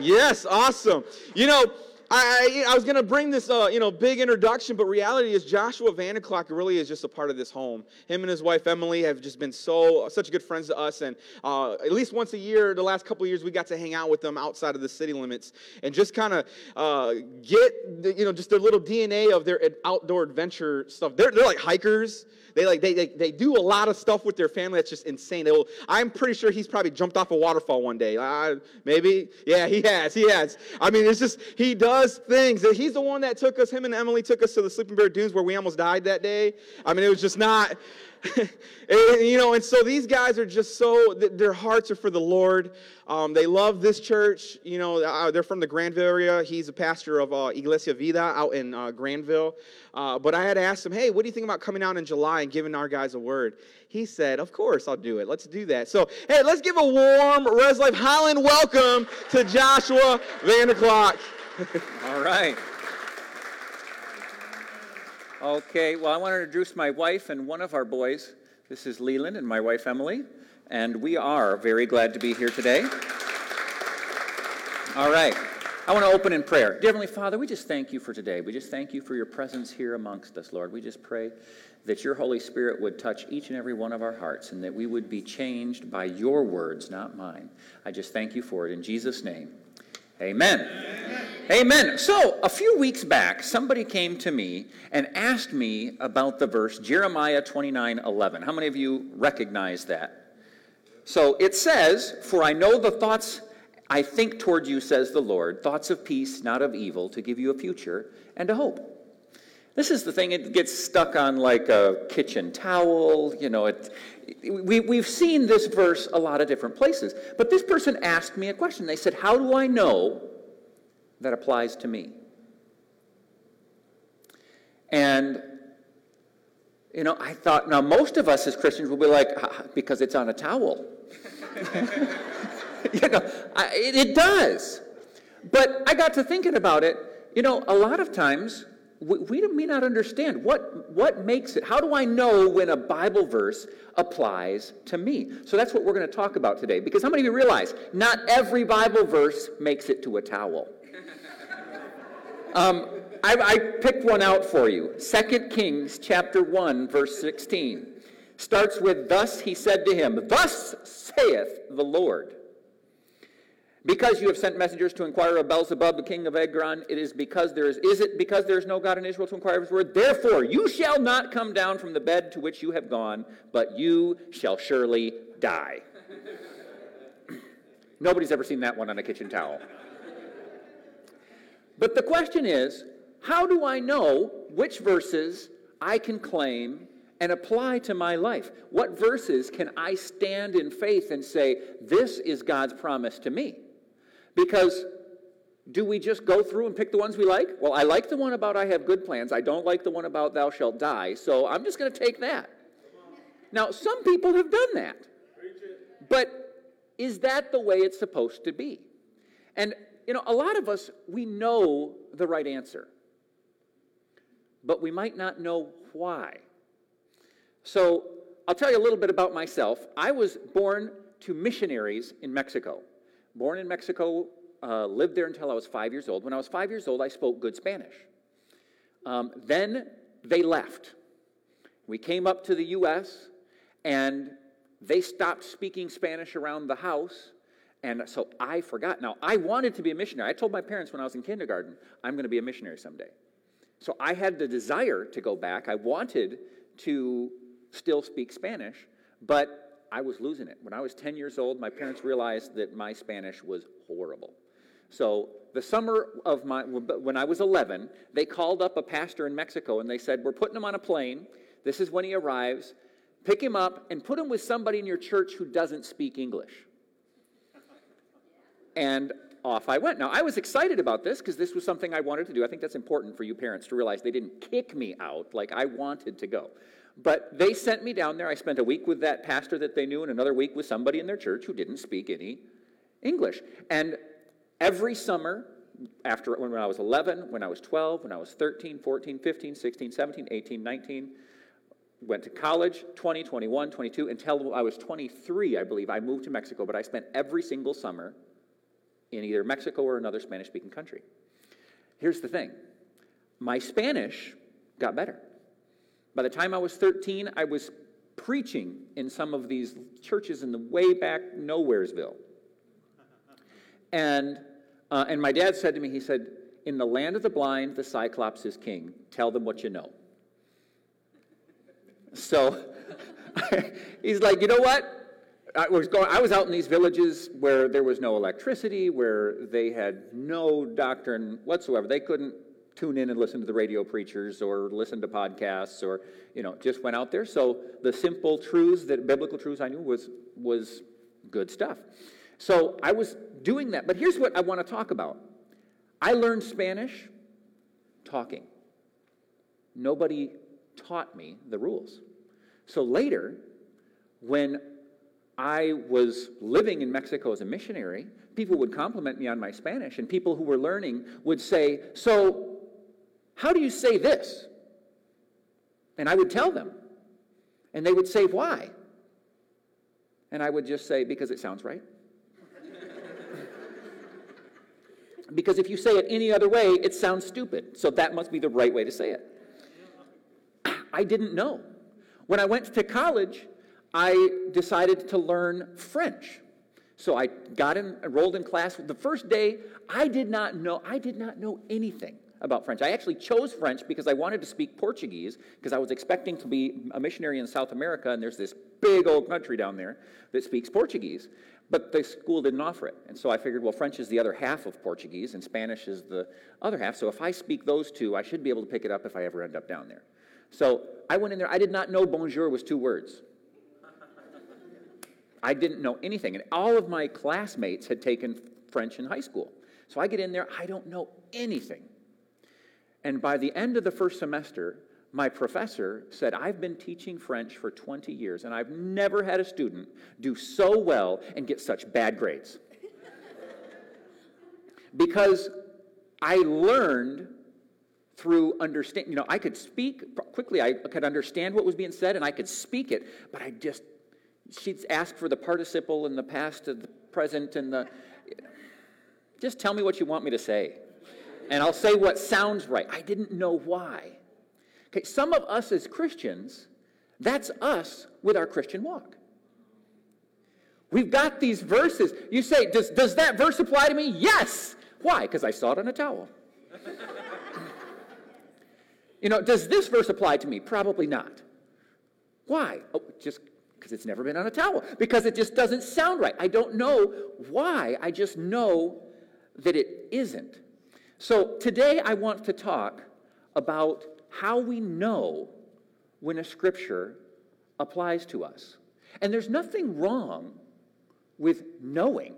Yes, awesome. You know, I, I, I was going to bring this, uh, you know, big introduction, but reality is Joshua Vanderclock really is just a part of this home. Him and his wife Emily have just been so such good friends to us, and uh, at least once a year, the last couple of years, we got to hang out with them outside of the city limits and just kind of uh, get, the, you know, just their little DNA of their outdoor adventure stuff. They're, they're like hikers. They like they, they, they do a lot of stuff with their family that's just insane. Will, I'm pretty sure he's probably jumped off a waterfall one day. Maybe, yeah, he has. He has. I mean, it's just he does things. He's the one that took us. Him and Emily took us to the Sleeping Bear Dunes where we almost died that day. I mean, it was just not. and, you know, and so these guys are just so, their hearts are for the Lord. Um, they love this church. You know, uh, they're from the Granville area. He's a pastor of uh, Iglesia Vida out in uh, Granville. Uh, but I had asked him, hey, what do you think about coming out in July and giving our guys a word? He said, of course, I'll do it. Let's do that. So, hey, let's give a warm Res Life Highland welcome to Joshua Vanderclock. All right. Okay, well, I want to introduce my wife and one of our boys. This is Leland and my wife Emily, and we are very glad to be here today. All right. I want to open in prayer. Dear Heavenly Father, we just thank you for today. We just thank you for your presence here amongst us, Lord. We just pray that your Holy Spirit would touch each and every one of our hearts and that we would be changed by your words, not mine. I just thank you for it. In Jesus' name, amen. amen. Amen. So, a few weeks back, somebody came to me and asked me about the verse Jeremiah 29 11. How many of you recognize that? So, it says, For I know the thoughts I think toward you, says the Lord, thoughts of peace, not of evil, to give you a future and a hope. This is the thing, it gets stuck on like a kitchen towel. You know, it, we, we've seen this verse a lot of different places. But this person asked me a question. They said, How do I know that applies to me. And, you know, I thought, now most of us as Christians will be like, because it's on a towel. you know, I, it, it does. But I got to thinking about it. You know, a lot of times we, we may not understand what, what makes it. How do I know when a Bible verse applies to me? So that's what we're going to talk about today. Because how many of you realize not every Bible verse makes it to a towel? Um, I, I picked one out for you. 2 Kings chapter 1, verse 16. Starts with, Thus he said to him, Thus saith the Lord. Because you have sent messengers to inquire of Beelzebub, the king of Ekron, it is because there is, is it because there is no God in Israel to inquire of his word? Therefore, you shall not come down from the bed to which you have gone, but you shall surely die. Nobody's ever seen that one on a kitchen towel. But the question is how do I know which verses I can claim and apply to my life? What verses can I stand in faith and say, this is God's promise to me? Because do we just go through and pick the ones we like? Well, I like the one about I have good plans. I don't like the one about thou shalt die, so I'm just going to take that. Now, some people have done that. But is that the way it's supposed to be? And you know, a lot of us, we know the right answer, but we might not know why. So I'll tell you a little bit about myself. I was born to missionaries in Mexico. Born in Mexico, uh, lived there until I was five years old. When I was five years old, I spoke good Spanish. Um, then they left. We came up to the U.S., and they stopped speaking Spanish around the house and so I forgot. Now, I wanted to be a missionary. I told my parents when I was in kindergarten, I'm going to be a missionary someday. So I had the desire to go back. I wanted to still speak Spanish, but I was losing it. When I was 10 years old, my parents realized that my Spanish was horrible. So the summer of my, when I was 11, they called up a pastor in Mexico and they said, We're putting him on a plane. This is when he arrives. Pick him up and put him with somebody in your church who doesn't speak English and off I went. Now, I was excited about this because this was something I wanted to do. I think that's important for you parents to realize they didn't kick me out like I wanted to go. But they sent me down there. I spent a week with that pastor that they knew and another week with somebody in their church who didn't speak any English. And every summer, after when I was 11, when I was 12, when I was 13, 14, 15, 16, 17, 18, 19, went to college 20, 21, 22, until I was 23, I believe. I moved to Mexico, but I spent every single summer in either Mexico or another Spanish speaking country. Here's the thing my Spanish got better. By the time I was 13, I was preaching in some of these churches in the way back Nowheresville. And, uh, and my dad said to me, he said, In the land of the blind, the Cyclops is king. Tell them what you know. So he's like, You know what? I was, going, I was out in these villages where there was no electricity, where they had no doctrine whatsoever. They couldn't tune in and listen to the radio preachers or listen to podcasts or you know just went out there. So the simple truths that biblical truths i knew was was good stuff. So i was doing that. But here's what i want to talk about. I learned spanish talking. Nobody taught me the rules. So later when I was living in Mexico as a missionary, people would compliment me on my Spanish, and people who were learning would say, So, how do you say this? And I would tell them. And they would say, Why? And I would just say, Because it sounds right. because if you say it any other way, it sounds stupid. So that must be the right way to say it. I didn't know. When I went to college, I decided to learn French. So I got in, enrolled in class. The first day, I did not know, I did not know anything about French. I actually chose French because I wanted to speak Portuguese because I was expecting to be a missionary in South America, and there's this big old country down there that speaks Portuguese. But the school didn't offer it. And so I figured, well, French is the other half of Portuguese, and Spanish is the other half. So if I speak those two, I should be able to pick it up if I ever end up down there. So I went in there. I did not know bonjour was two words. I didn't know anything. And all of my classmates had taken French in high school. So I get in there, I don't know anything. And by the end of the first semester, my professor said, I've been teaching French for 20 years, and I've never had a student do so well and get such bad grades. because I learned through understand you know i could speak quickly i could understand what was being said and i could speak it but i just she'd ask for the participle and the past and the present and the. Just tell me what you want me to say. And I'll say what sounds right. I didn't know why. Okay, some of us as Christians, that's us with our Christian walk. We've got these verses. You say, does, does that verse apply to me? Yes. Why? Because I saw it on a towel. you know, does this verse apply to me? Probably not. Why? Oh, just because it's never been on a towel, because it just doesn't sound right. I don't know why, I just know that it isn't. So today I want to talk about how we know when a scripture applies to us. And there's nothing wrong with knowing.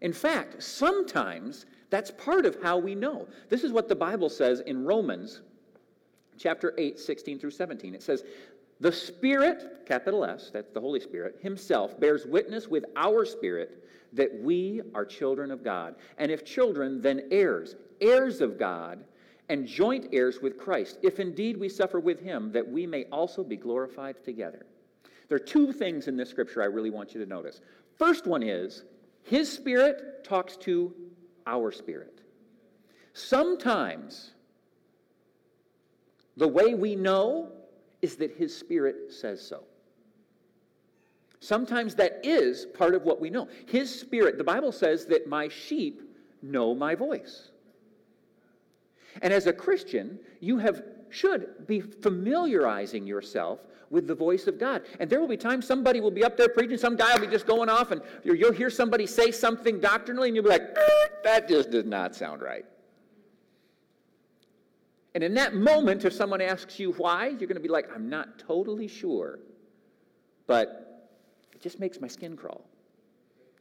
In fact, sometimes that's part of how we know. This is what the Bible says in Romans chapter 8, 16 through 17. It says, the Spirit, capital S, that's the Holy Spirit, Himself bears witness with our spirit that we are children of God. And if children, then heirs, heirs of God, and joint heirs with Christ, if indeed we suffer with Him, that we may also be glorified together. There are two things in this scripture I really want you to notice. First one is His Spirit talks to our spirit. Sometimes the way we know is that His Spirit says so. Sometimes that is part of what we know. His Spirit, the Bible says that my sheep know my voice. And as a Christian, you have should be familiarizing yourself with the voice of God. And there will be times somebody will be up there preaching, some guy will be just going off, and you'll hear somebody say something doctrinally, and you'll be like, that just does not sound right. And in that moment, if someone asks you why, you're going to be like, I'm not totally sure, but it just makes my skin crawl.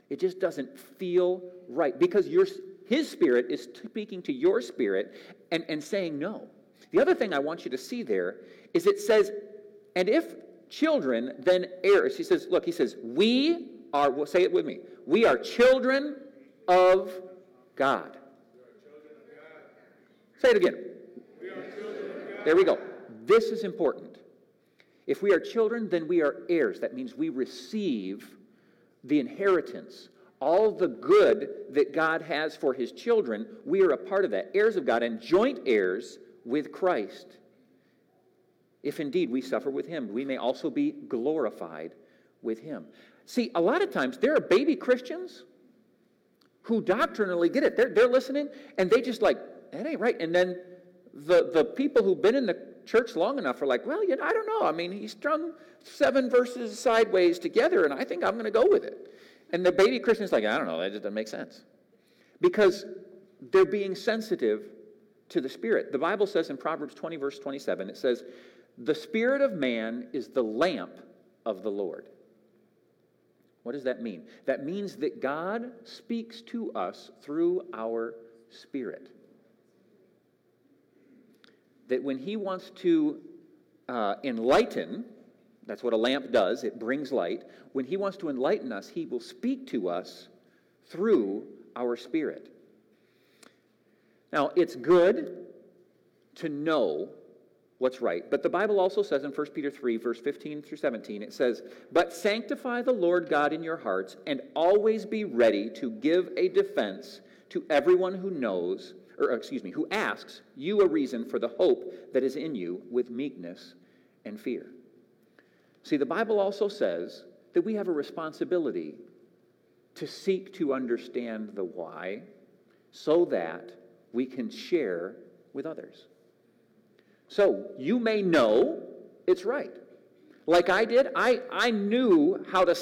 It just doesn't feel right because your, his spirit is speaking to your spirit and, and saying no. The other thing I want you to see there is it says, and if children, then heirs. He says, look, he says, we are, well, say it with me, we are children of God. Say it again. There we go. This is important. If we are children, then we are heirs. That means we receive the inheritance all the good that God has for his children, we are a part of that, heirs of God and joint heirs with Christ. If indeed we suffer with him, we may also be glorified with him. See, a lot of times there are baby Christians who doctrinally get it. They're, they're listening and they just like, that ain't right. And then the, the people who've been in the church long enough are like, well, you know, I don't know. I mean, he strung seven verses sideways together, and I think I'm going to go with it. And the baby Christian's like, I don't know, that just doesn't make sense. Because they're being sensitive to the Spirit. The Bible says in Proverbs 20, verse 27, it says, The Spirit of man is the lamp of the Lord. What does that mean? That means that God speaks to us through our spirit. That when He wants to uh, enlighten, that's what a lamp does, it brings light. When He wants to enlighten us, He will speak to us through our spirit. Now, it's good to know what's right. But the Bible also says in 1 Peter 3, verse 15 through 17, it says, But sanctify the Lord God in your hearts, and always be ready to give a defense to everyone who knows, or uh, excuse me, who asks you a reason for the hope that is in you with meekness and fear. See, the Bible also says that we have a responsibility to seek to understand the why so that we can share with others. So you may know it's right. Like I did, I, I knew how to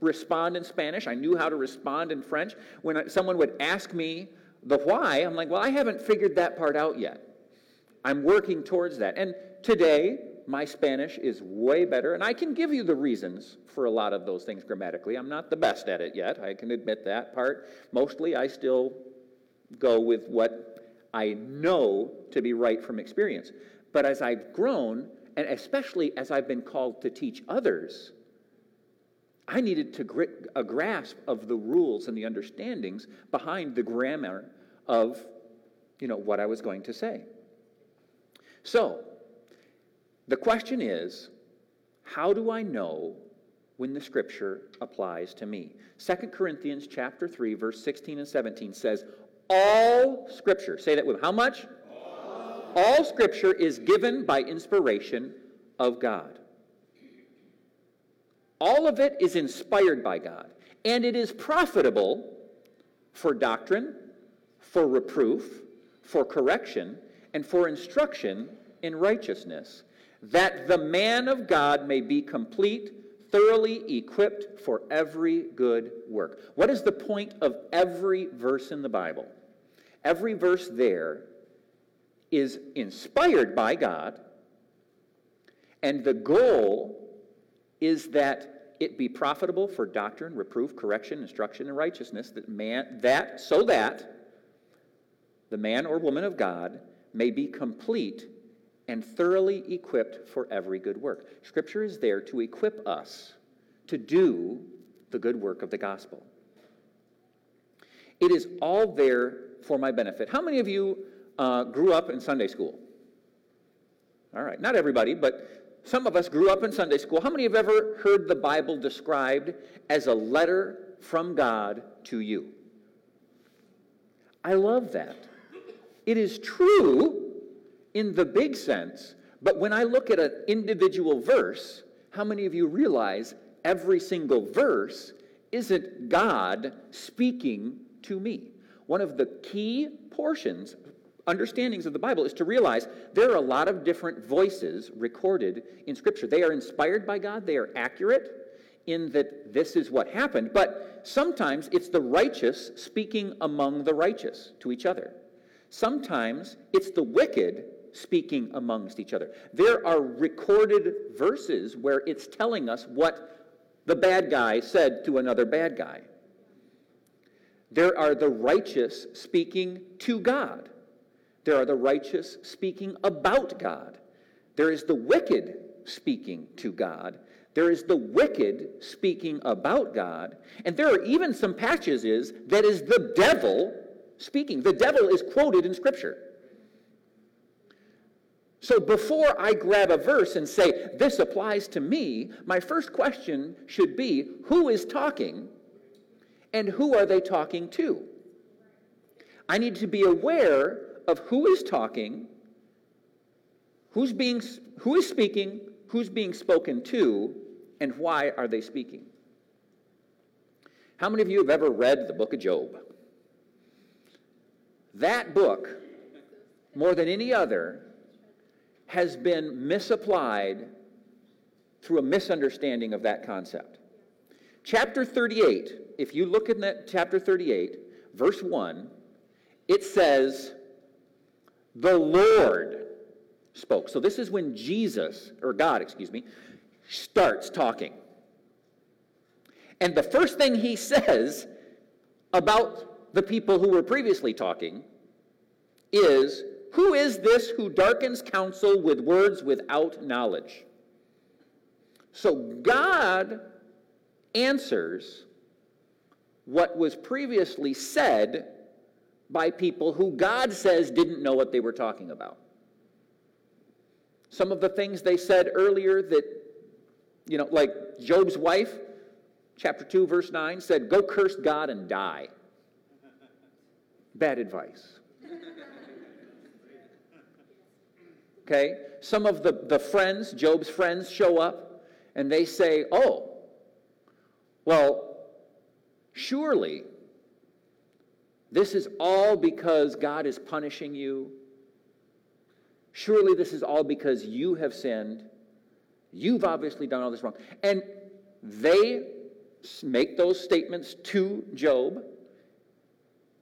respond in Spanish. I knew how to respond in French. When someone would ask me the why, I'm like, well, I haven't figured that part out yet. I'm working towards that. And today, my Spanish is way better, and I can give you the reasons for a lot of those things grammatically. I'm not the best at it yet, I can admit that part. Mostly, I still go with what I know to be right from experience. But as I've grown, and especially as I've been called to teach others, I needed to grit a grasp of the rules and the understandings behind the grammar of you know what I was going to say. So, the question is, how do I know when the scripture applies to me? 2 Corinthians chapter 3 verse 16 and 17 says, "All scripture, say that with how much? All, All scripture is given by inspiration of God. All of it is inspired by God, and it is profitable for doctrine, for reproof, for correction, and for instruction in righteousness that the man of God may be complete, thoroughly equipped for every good work. What is the point of every verse in the Bible? Every verse there is inspired by God, and the goal is that it be profitable for doctrine, reproof, correction, instruction, and righteousness, that man that so that the man or woman of God may be complete and thoroughly equipped for every good work. Scripture is there to equip us to do the good work of the gospel. It is all there for my benefit. How many of you uh, grew up in Sunday school? All right, not everybody, but some of us grew up in Sunday school. How many have ever heard the Bible described as a letter from God to you? I love that. It is true in the big sense, but when I look at an individual verse, how many of you realize every single verse isn't God speaking to me? One of the key portions, understandings of the Bible is to realize there are a lot of different voices recorded in Scripture. They are inspired by God, they are accurate in that this is what happened, but sometimes it's the righteous speaking among the righteous to each other. Sometimes it's the wicked speaking amongst each other. There are recorded verses where it's telling us what the bad guy said to another bad guy. There are the righteous speaking to God. There are the righteous speaking about God. There is the wicked speaking to God. There is the wicked speaking about God. And there are even some passages that is the devil speaking. The devil is quoted in Scripture. So before I grab a verse and say, this applies to me, my first question should be, who is talking? And who are they talking to? I need to be aware of who is talking, who's being, who is speaking, who's being spoken to, and why are they speaking. How many of you have ever read the book of Job? That book, more than any other, has been misapplied through a misunderstanding of that concept. Chapter 38, if you look in that chapter 38, verse 1, it says, The Lord spoke. So this is when Jesus, or God, excuse me, starts talking. And the first thing he says about the people who were previously talking is, Who is this who darkens counsel with words without knowledge? So God answers what was previously said by people who God says didn't know what they were talking about. Some of the things they said earlier that, you know, like Job's wife, chapter 2, verse 9, said, Go curse God and die. Bad advice. Okay? Some of the, the friends, Job's friends, show up and they say, Oh, well, surely this is all because God is punishing you. Surely this is all because you have sinned. You've obviously done all this wrong. And they make those statements to Job.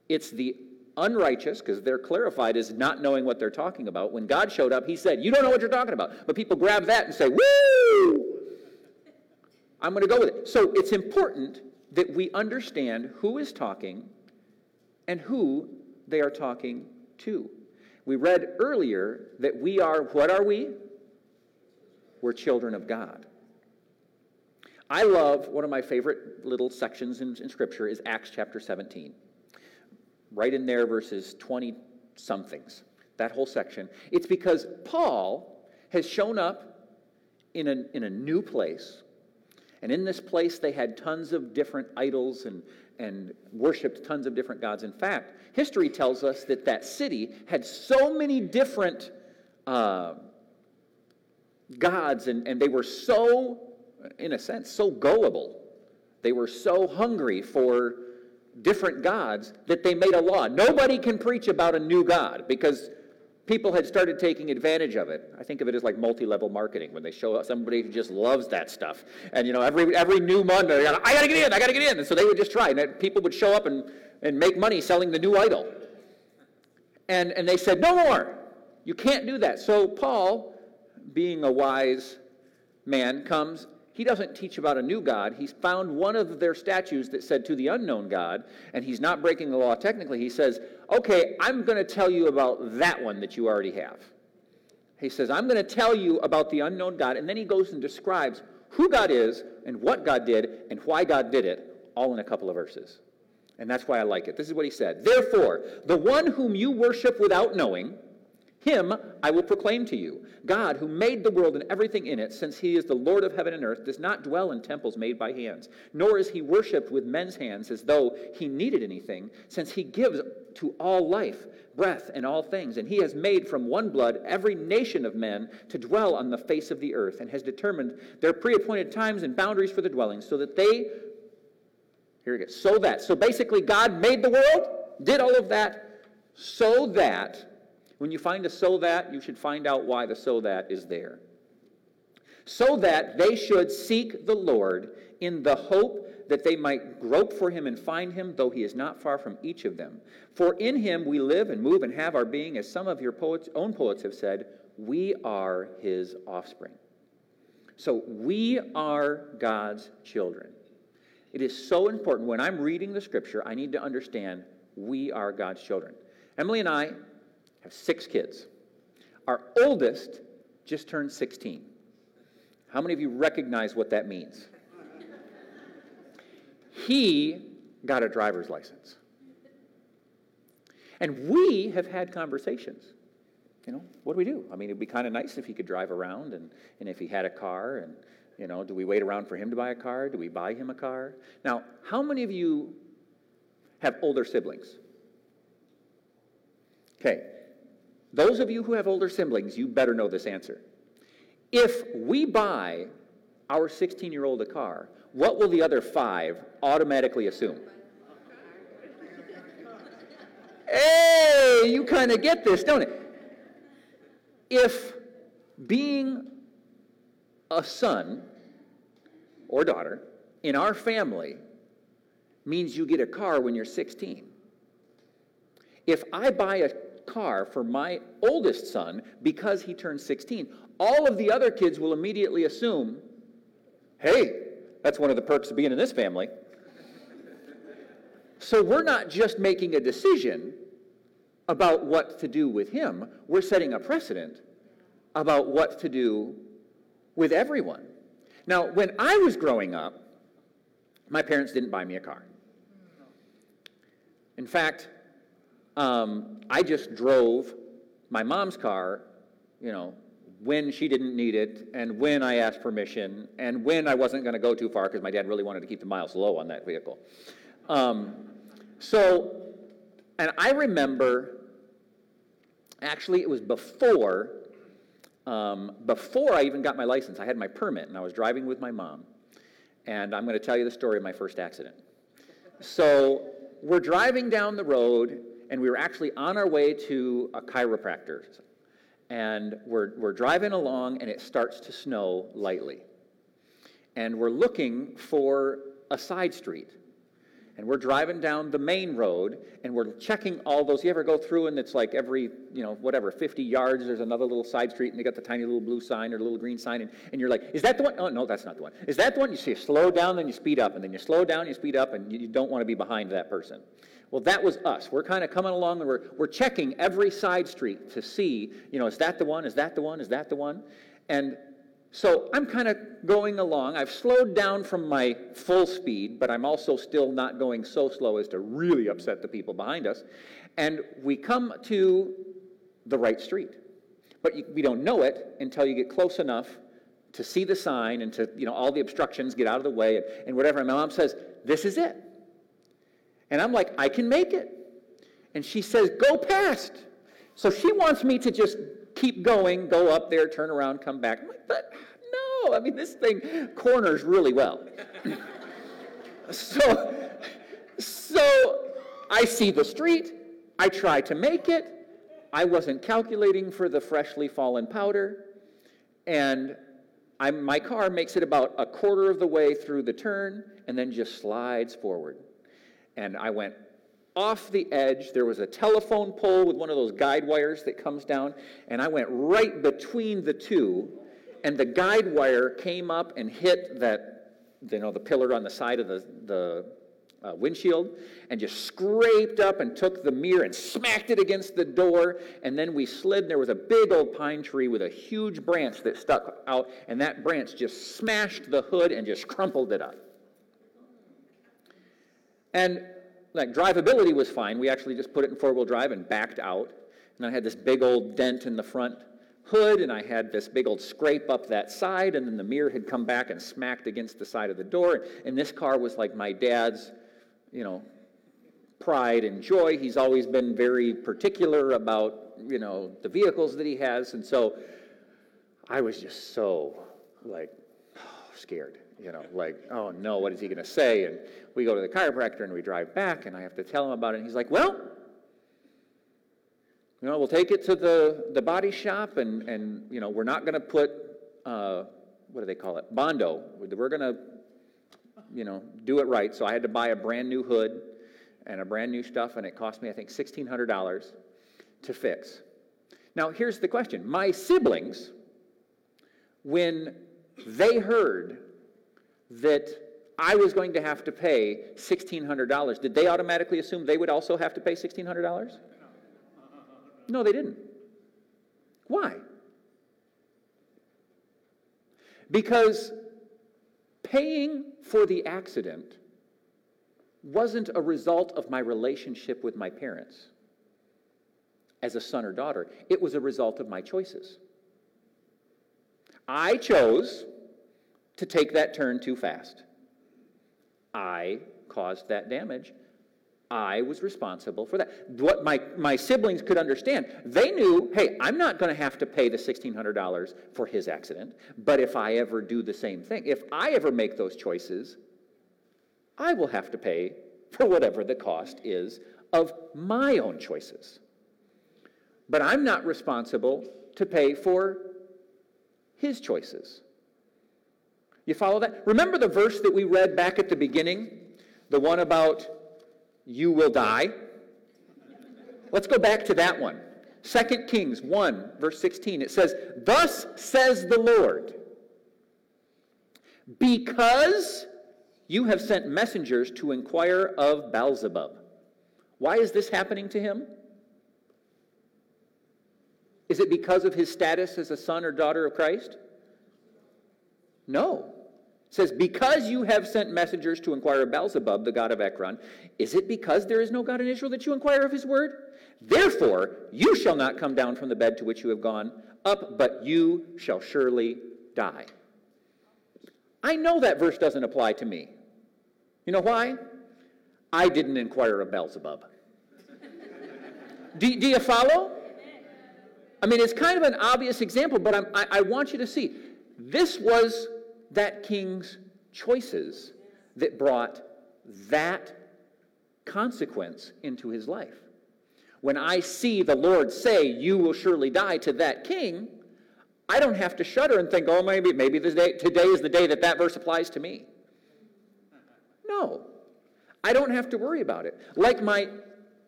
It's the unrighteous, because they're clarified as not knowing what they're talking about. When God showed up, he said, You don't know what you're talking about. But people grab that and say, Woo! I'm going to go with it. So it's important that we understand who is talking and who they are talking to. We read earlier that we are, what are we? We're children of God. I love, one of my favorite little sections in, in Scripture is Acts chapter 17. Right in there, verses 20 somethings. That whole section. It's because Paul has shown up in a, in a new place and in this place, they had tons of different idols and, and worshiped tons of different gods. In fact, history tells us that that city had so many different uh, gods, and, and they were so, in a sense, so gullible. They were so hungry for different gods that they made a law. Nobody can preach about a new God because people had started taking advantage of it. I think of it as like multi-level marketing when they show up somebody who just loves that stuff. And you know, every every new Monday, I gotta get in, I gotta get in. And so they would just try. And people would show up and, and make money selling the new idol. And and they said, no more. You can't do that. So Paul, being a wise man, comes he doesn't teach about a new God. He's found one of their statues that said to the unknown God, and he's not breaking the law technically. He says, Okay, I'm going to tell you about that one that you already have. He says, I'm going to tell you about the unknown God, and then he goes and describes who God is and what God did and why God did it, all in a couple of verses. And that's why I like it. This is what he said Therefore, the one whom you worship without knowing, him I will proclaim to you. God, who made the world and everything in it, since he is the Lord of heaven and earth, does not dwell in temples made by hands, nor is he worshipped with men's hands as though he needed anything, since he gives to all life, breath, and all things. And he has made from one blood every nation of men to dwell on the face of the earth, and has determined their pre appointed times and boundaries for the dwellings, so that they, here it is, so that, so basically, God made the world, did all of that, so that when you find a so that, you should find out why the so that is there. So that they should seek the Lord in the hope that they might grope for him and find him, though he is not far from each of them. For in him we live and move and have our being, as some of your poets, own poets have said, we are his offspring. So we are God's children. It is so important. When I'm reading the scripture, I need to understand we are God's children. Emily and I have six kids. Our oldest just turned 16. How many of you recognize what that means? he got a driver's license. And we have had conversations. You know, what do we do? I mean, it'd be kind of nice if he could drive around and, and if he had a car. And, you know, do we wait around for him to buy a car? Do we buy him a car? Now, how many of you have older siblings? Okay. Those of you who have older siblings, you better know this answer. If we buy our 16 year old a car, what will the other five automatically assume? hey, you kind of get this, don't it? If being a son or daughter in our family means you get a car when you're 16, if I buy a car for my oldest son because he turned 16, all of the other kids will immediately assume, hey, that's one of the perks of being in this family. So we're not just making a decision about what to do with him, we're setting a precedent about what to do with everyone. Now, when I was growing up, my parents didn't buy me a car. In fact, um, I just drove my mom's car, you know, when she didn't need it, and when I asked permission, and when I wasn't going to go too far because my dad really wanted to keep the miles low on that vehicle. Um, so, and I remember, actually, it was before, um, before I even got my license. I had my permit, and I was driving with my mom. And I'm going to tell you the story of my first accident. So, we're driving down the road, and we were actually on our way to a chiropractor and we're, we're driving along and it starts to snow lightly. And we're looking for a side street. And we're driving down the main road and we're checking all those. You ever go through and it's like every, you know, whatever, 50 yards, there's another little side street and they got the tiny little blue sign or little green sign. And, and you're like, is that the one? Oh, no, that's not the one. Is that the one? You see, you slow down, then you speed up. And then you slow down, you speed up, and you, you don't want to be behind that person. Well, that was us. We're kind of coming along and we're, we're checking every side street to see, you know, is that the one? Is that the one? Is that the one? And so I'm kind of going along. I've slowed down from my full speed, but I'm also still not going so slow as to really upset the people behind us. And we come to the right street. But you, we don't know it until you get close enough to see the sign and to, you know, all the obstructions get out of the way and, and whatever. And my mom says, This is it. And I'm like, I can make it. And she says, Go past. So she wants me to just keep going, go up there, turn around, come back. I'm like, But no, I mean, this thing corners really well. so, so I see the street. I try to make it. I wasn't calculating for the freshly fallen powder. And I'm, my car makes it about a quarter of the way through the turn and then just slides forward and I went off the edge. There was a telephone pole with one of those guide wires that comes down, and I went right between the two, and the guide wire came up and hit that, you know, the pillar on the side of the, the uh, windshield and just scraped up and took the mirror and smacked it against the door. And then we slid, and there was a big old pine tree with a huge branch that stuck out, and that branch just smashed the hood and just crumpled it up. And like drivability was fine. We actually just put it in four wheel drive and backed out. And I had this big old dent in the front hood, and I had this big old scrape up that side, and then the mirror had come back and smacked against the side of the door. And this car was like my dad's, you know, pride and joy. He's always been very particular about, you know, the vehicles that he has. And so I was just so like scared you know, like, oh no, what is he going to say? And we go to the chiropractor and we drive back, and I have to tell him about it. And he's like, well, you know, we'll take it to the, the body shop, and, and, you know, we're not going to put, uh, what do they call it? Bondo. We're going to, you know, do it right. So I had to buy a brand new hood and a brand new stuff, and it cost me, I think, $1,600 to fix. Now, here's the question my siblings, when they heard that I was going to have to pay $1,600, did they automatically assume they would also have to pay $1,600? No, they didn't. Why? Because paying for the accident wasn't a result of my relationship with my parents as a son or daughter, it was a result of my choices. I chose to take that turn too fast. I caused that damage. I was responsible for that. What my, my siblings could understand, they knew, hey, I'm not going to have to pay the $1,600 for his accident, but if I ever do the same thing, if I ever make those choices, I will have to pay for whatever the cost is of my own choices. But I'm not responsible to pay for his choices. You follow that? Remember the verse that we read back at the beginning? The one about you will die? Let's go back to that one. 2 Kings 1, verse 16. It says, Thus says the Lord, because you have sent messengers to inquire of Beelzebub. Why is this happening to him? Is it because of his status as a son or daughter of Christ? No. It says, Because you have sent messengers to inquire of Beelzebub, the god of Ekron, is it because there is no God in Israel that you inquire of his word? Therefore, you shall not come down from the bed to which you have gone up, but you shall surely die. I know that verse doesn't apply to me. You know why? I didn't inquire of Beelzebub. do, do you follow? I mean, it's kind of an obvious example, but I, I want you to see this was that king's choices that brought that consequence into his life. When I see the Lord say, You will surely die to that king, I don't have to shudder and think, Oh, maybe, maybe day, today is the day that that verse applies to me. No. I don't have to worry about it. Like my,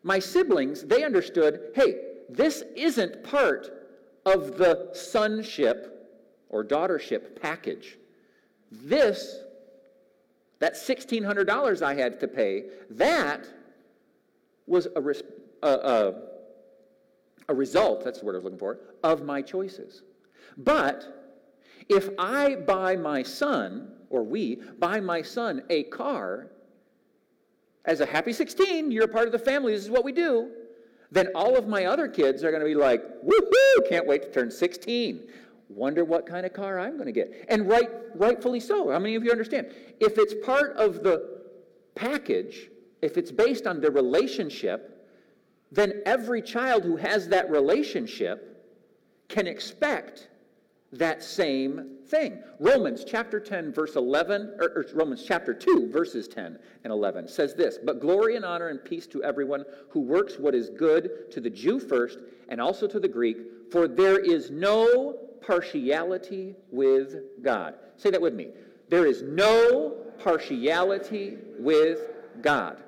my siblings, they understood hey, this isn't part of the sonship or daughtership package. This, that $1,600 I had to pay, that was a, a, a, a result, that's the word I was looking for, of my choices. But if I buy my son, or we buy my son a car, as a happy 16, you're a part of the family, this is what we do, then all of my other kids are going to be like, woohoo, can't wait to turn 16. Wonder what kind of car I'm going to get. And right, rightfully so. How many of you understand? If it's part of the package, if it's based on the relationship, then every child who has that relationship can expect that same thing. Romans chapter 10, verse 11, or, or, Romans chapter 2, verses 10 and 11 says this But glory and honor and peace to everyone who works what is good, to the Jew first, and also to the Greek, for there is no partiality with God. Say that with me. There is no partiality with God.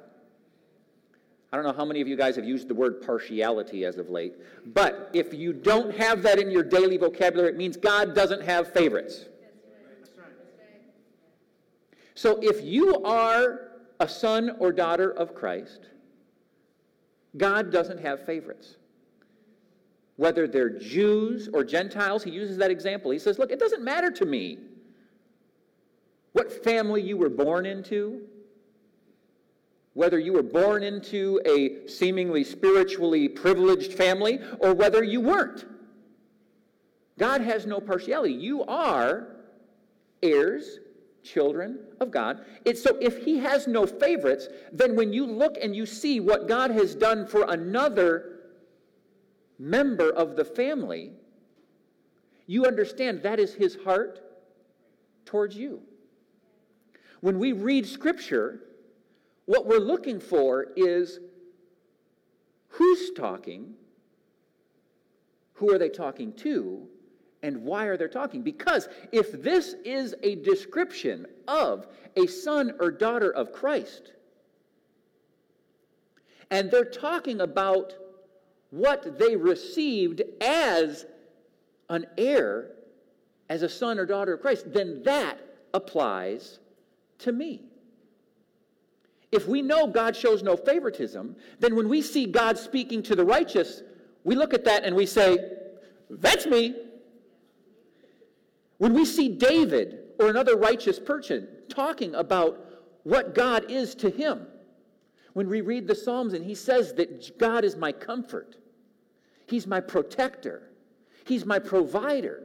I don't know how many of you guys have used the word partiality as of late, but if you don't have that in your daily vocabulary, it means God doesn't have favorites. So if you are a son or daughter of Christ, God doesn't have favorites. Whether they're Jews or Gentiles, he uses that example. He says, Look, it doesn't matter to me what family you were born into, whether you were born into a seemingly spiritually privileged family or whether you weren't. God has no partiality. You are heirs, children of God. It's so if he has no favorites, then when you look and you see what God has done for another member of the family, you understand that is his heart towards you. When we read scripture, what we're looking for is who's talking, who are they talking to, and why are they talking? Because if this is a description of a son or daughter of Christ, and they're talking about what they received as an heir, as a son or daughter of Christ, then that applies to me. If we know God shows no favoritism, then when we see God speaking to the righteous, we look at that and we say, That's me. When we see David or another righteous person talking about what God is to him, when we read the Psalms and he says that God is my comfort, He's my protector, He's my provider,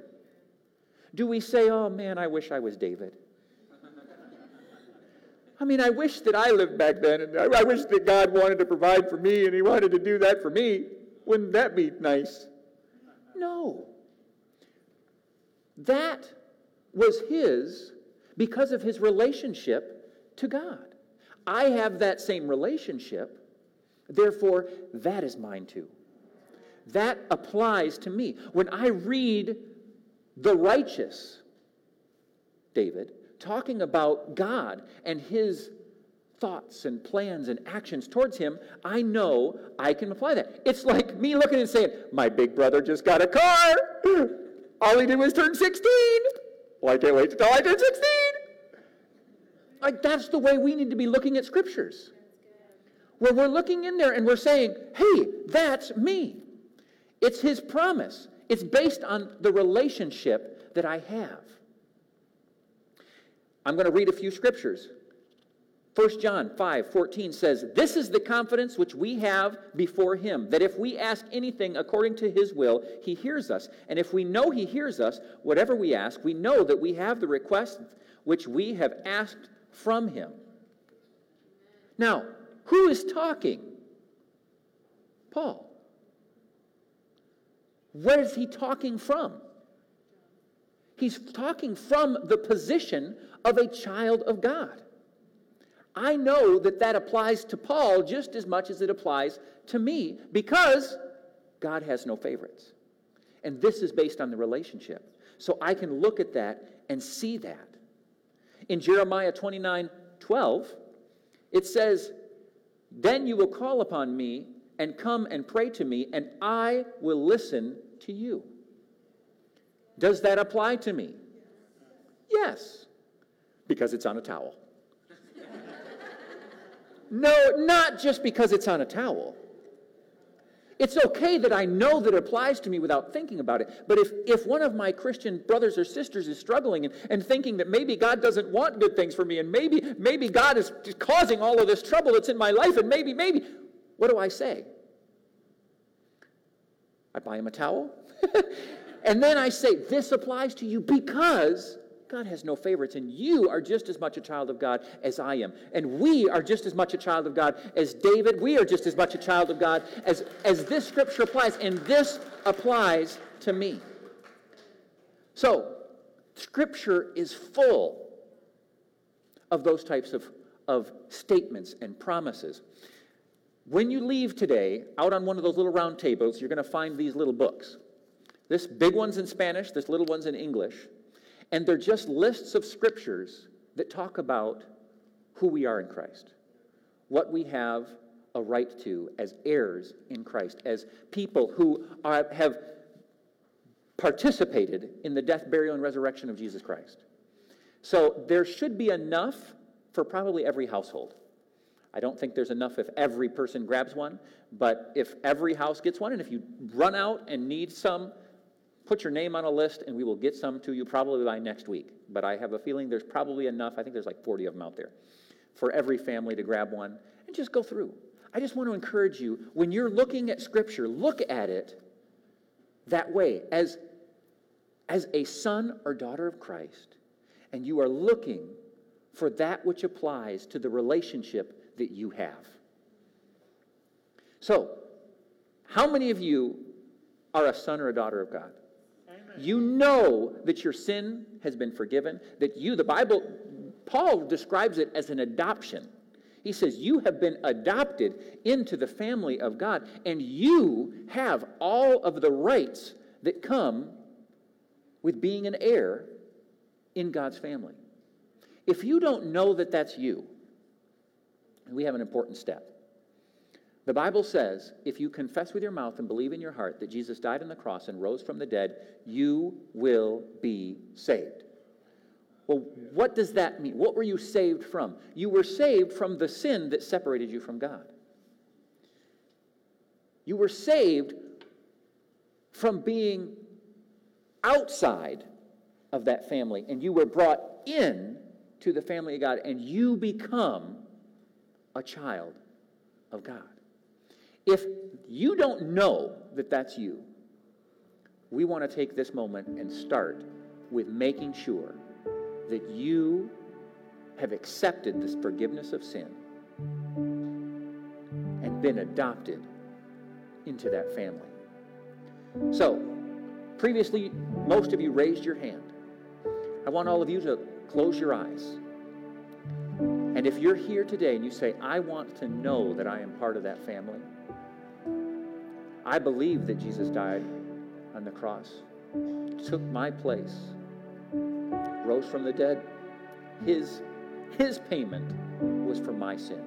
do we say, Oh man, I wish I was David? I mean, I wish that I lived back then, and I, I wish that God wanted to provide for me and He wanted to do that for me. Wouldn't that be nice? No. That was His because of His relationship to God. I have that same relationship, therefore, that is mine too. That applies to me. When I read the righteous, David, talking about God and his thoughts and plans and actions towards him, I know I can apply that. It's like me looking and saying, My big brother just got a car. All he did was turn 16. Well, I can't wait until I turn 16. Like, that's the way we need to be looking at scriptures. Where we're looking in there and we're saying, Hey, that's me. It's his promise. It's based on the relationship that I have. I'm going to read a few scriptures. 1 John 5 14 says, This is the confidence which we have before him, that if we ask anything according to his will, he hears us. And if we know he hears us, whatever we ask, we know that we have the request which we have asked from him. Now, who is talking? Paul. Where is he talking from? He's talking from the position of a child of God. I know that that applies to Paul just as much as it applies to me because God has no favorites. And this is based on the relationship. So I can look at that and see that. In Jeremiah 29 12, it says, Then you will call upon me and come and pray to me, and I will listen to you. Does that apply to me? Yes, because it's on a towel. no, not just because it's on a towel. It's okay that I know that it applies to me without thinking about it. But if, if one of my Christian brothers or sisters is struggling and, and thinking that maybe God doesn't want good things for me, and maybe, maybe God is causing all of this trouble that's in my life, and maybe, maybe, what do I say? I buy him a towel. and then I say, This applies to you because God has no favorites, and you are just as much a child of God as I am. And we are just as much a child of God as David. We are just as much a child of God as, as this scripture applies, and this applies to me. So, scripture is full of those types of, of statements and promises. When you leave today, out on one of those little round tables, you're going to find these little books. This big one's in Spanish, this little one's in English. And they're just lists of scriptures that talk about who we are in Christ, what we have a right to as heirs in Christ, as people who are, have participated in the death, burial, and resurrection of Jesus Christ. So there should be enough for probably every household. I don't think there's enough if every person grabs one, but if every house gets one, and if you run out and need some, put your name on a list and we will get some to you probably by next week. But I have a feeling there's probably enough, I think there's like 40 of them out there, for every family to grab one and just go through. I just want to encourage you when you're looking at Scripture, look at it that way as, as a son or daughter of Christ, and you are looking for that which applies to the relationship that you have. So, how many of you are a son or a daughter of God? You know that your sin has been forgiven, that you, the Bible, Paul describes it as an adoption. He says, You have been adopted into the family of God, and you have all of the rights that come with being an heir in God's family. If you don't know that that's you, we have an important step. The Bible says if you confess with your mouth and believe in your heart that Jesus died on the cross and rose from the dead, you will be saved. Well, what does that mean? What were you saved from? You were saved from the sin that separated you from God. You were saved from being outside of that family, and you were brought in to the family of God, and you become a child of God. If you don't know that that's you, we want to take this moment and start with making sure that you have accepted this forgiveness of sin and been adopted into that family. So, previously, most of you raised your hand. I want all of you to close your eyes. And if you're here today and you say, I want to know that I am part of that family, I believe that Jesus died on the cross, took my place, rose from the dead. His, his payment was for my sin.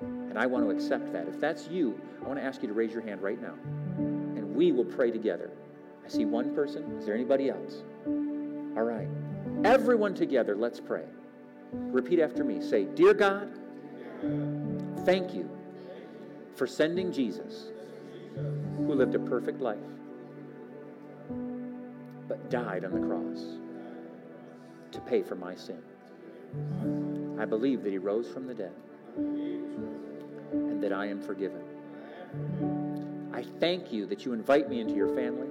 And I want to accept that. If that's you, I want to ask you to raise your hand right now. And we will pray together. I see one person. Is there anybody else? All right. Everyone together, let's pray. Repeat after me. Say, Dear God, thank you for sending Jesus, who lived a perfect life, but died on the cross to pay for my sin. I believe that he rose from the dead and that I am forgiven. I thank you that you invite me into your family.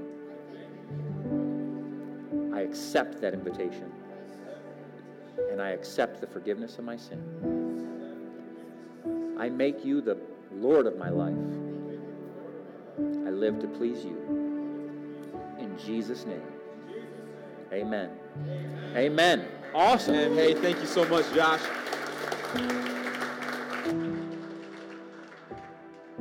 I accept that invitation and I accept the forgiveness of my sin. I make you the Lord of my life. I live to please you. In Jesus' name. Amen. Amen. Awesome. And hey, thank you so much, Josh.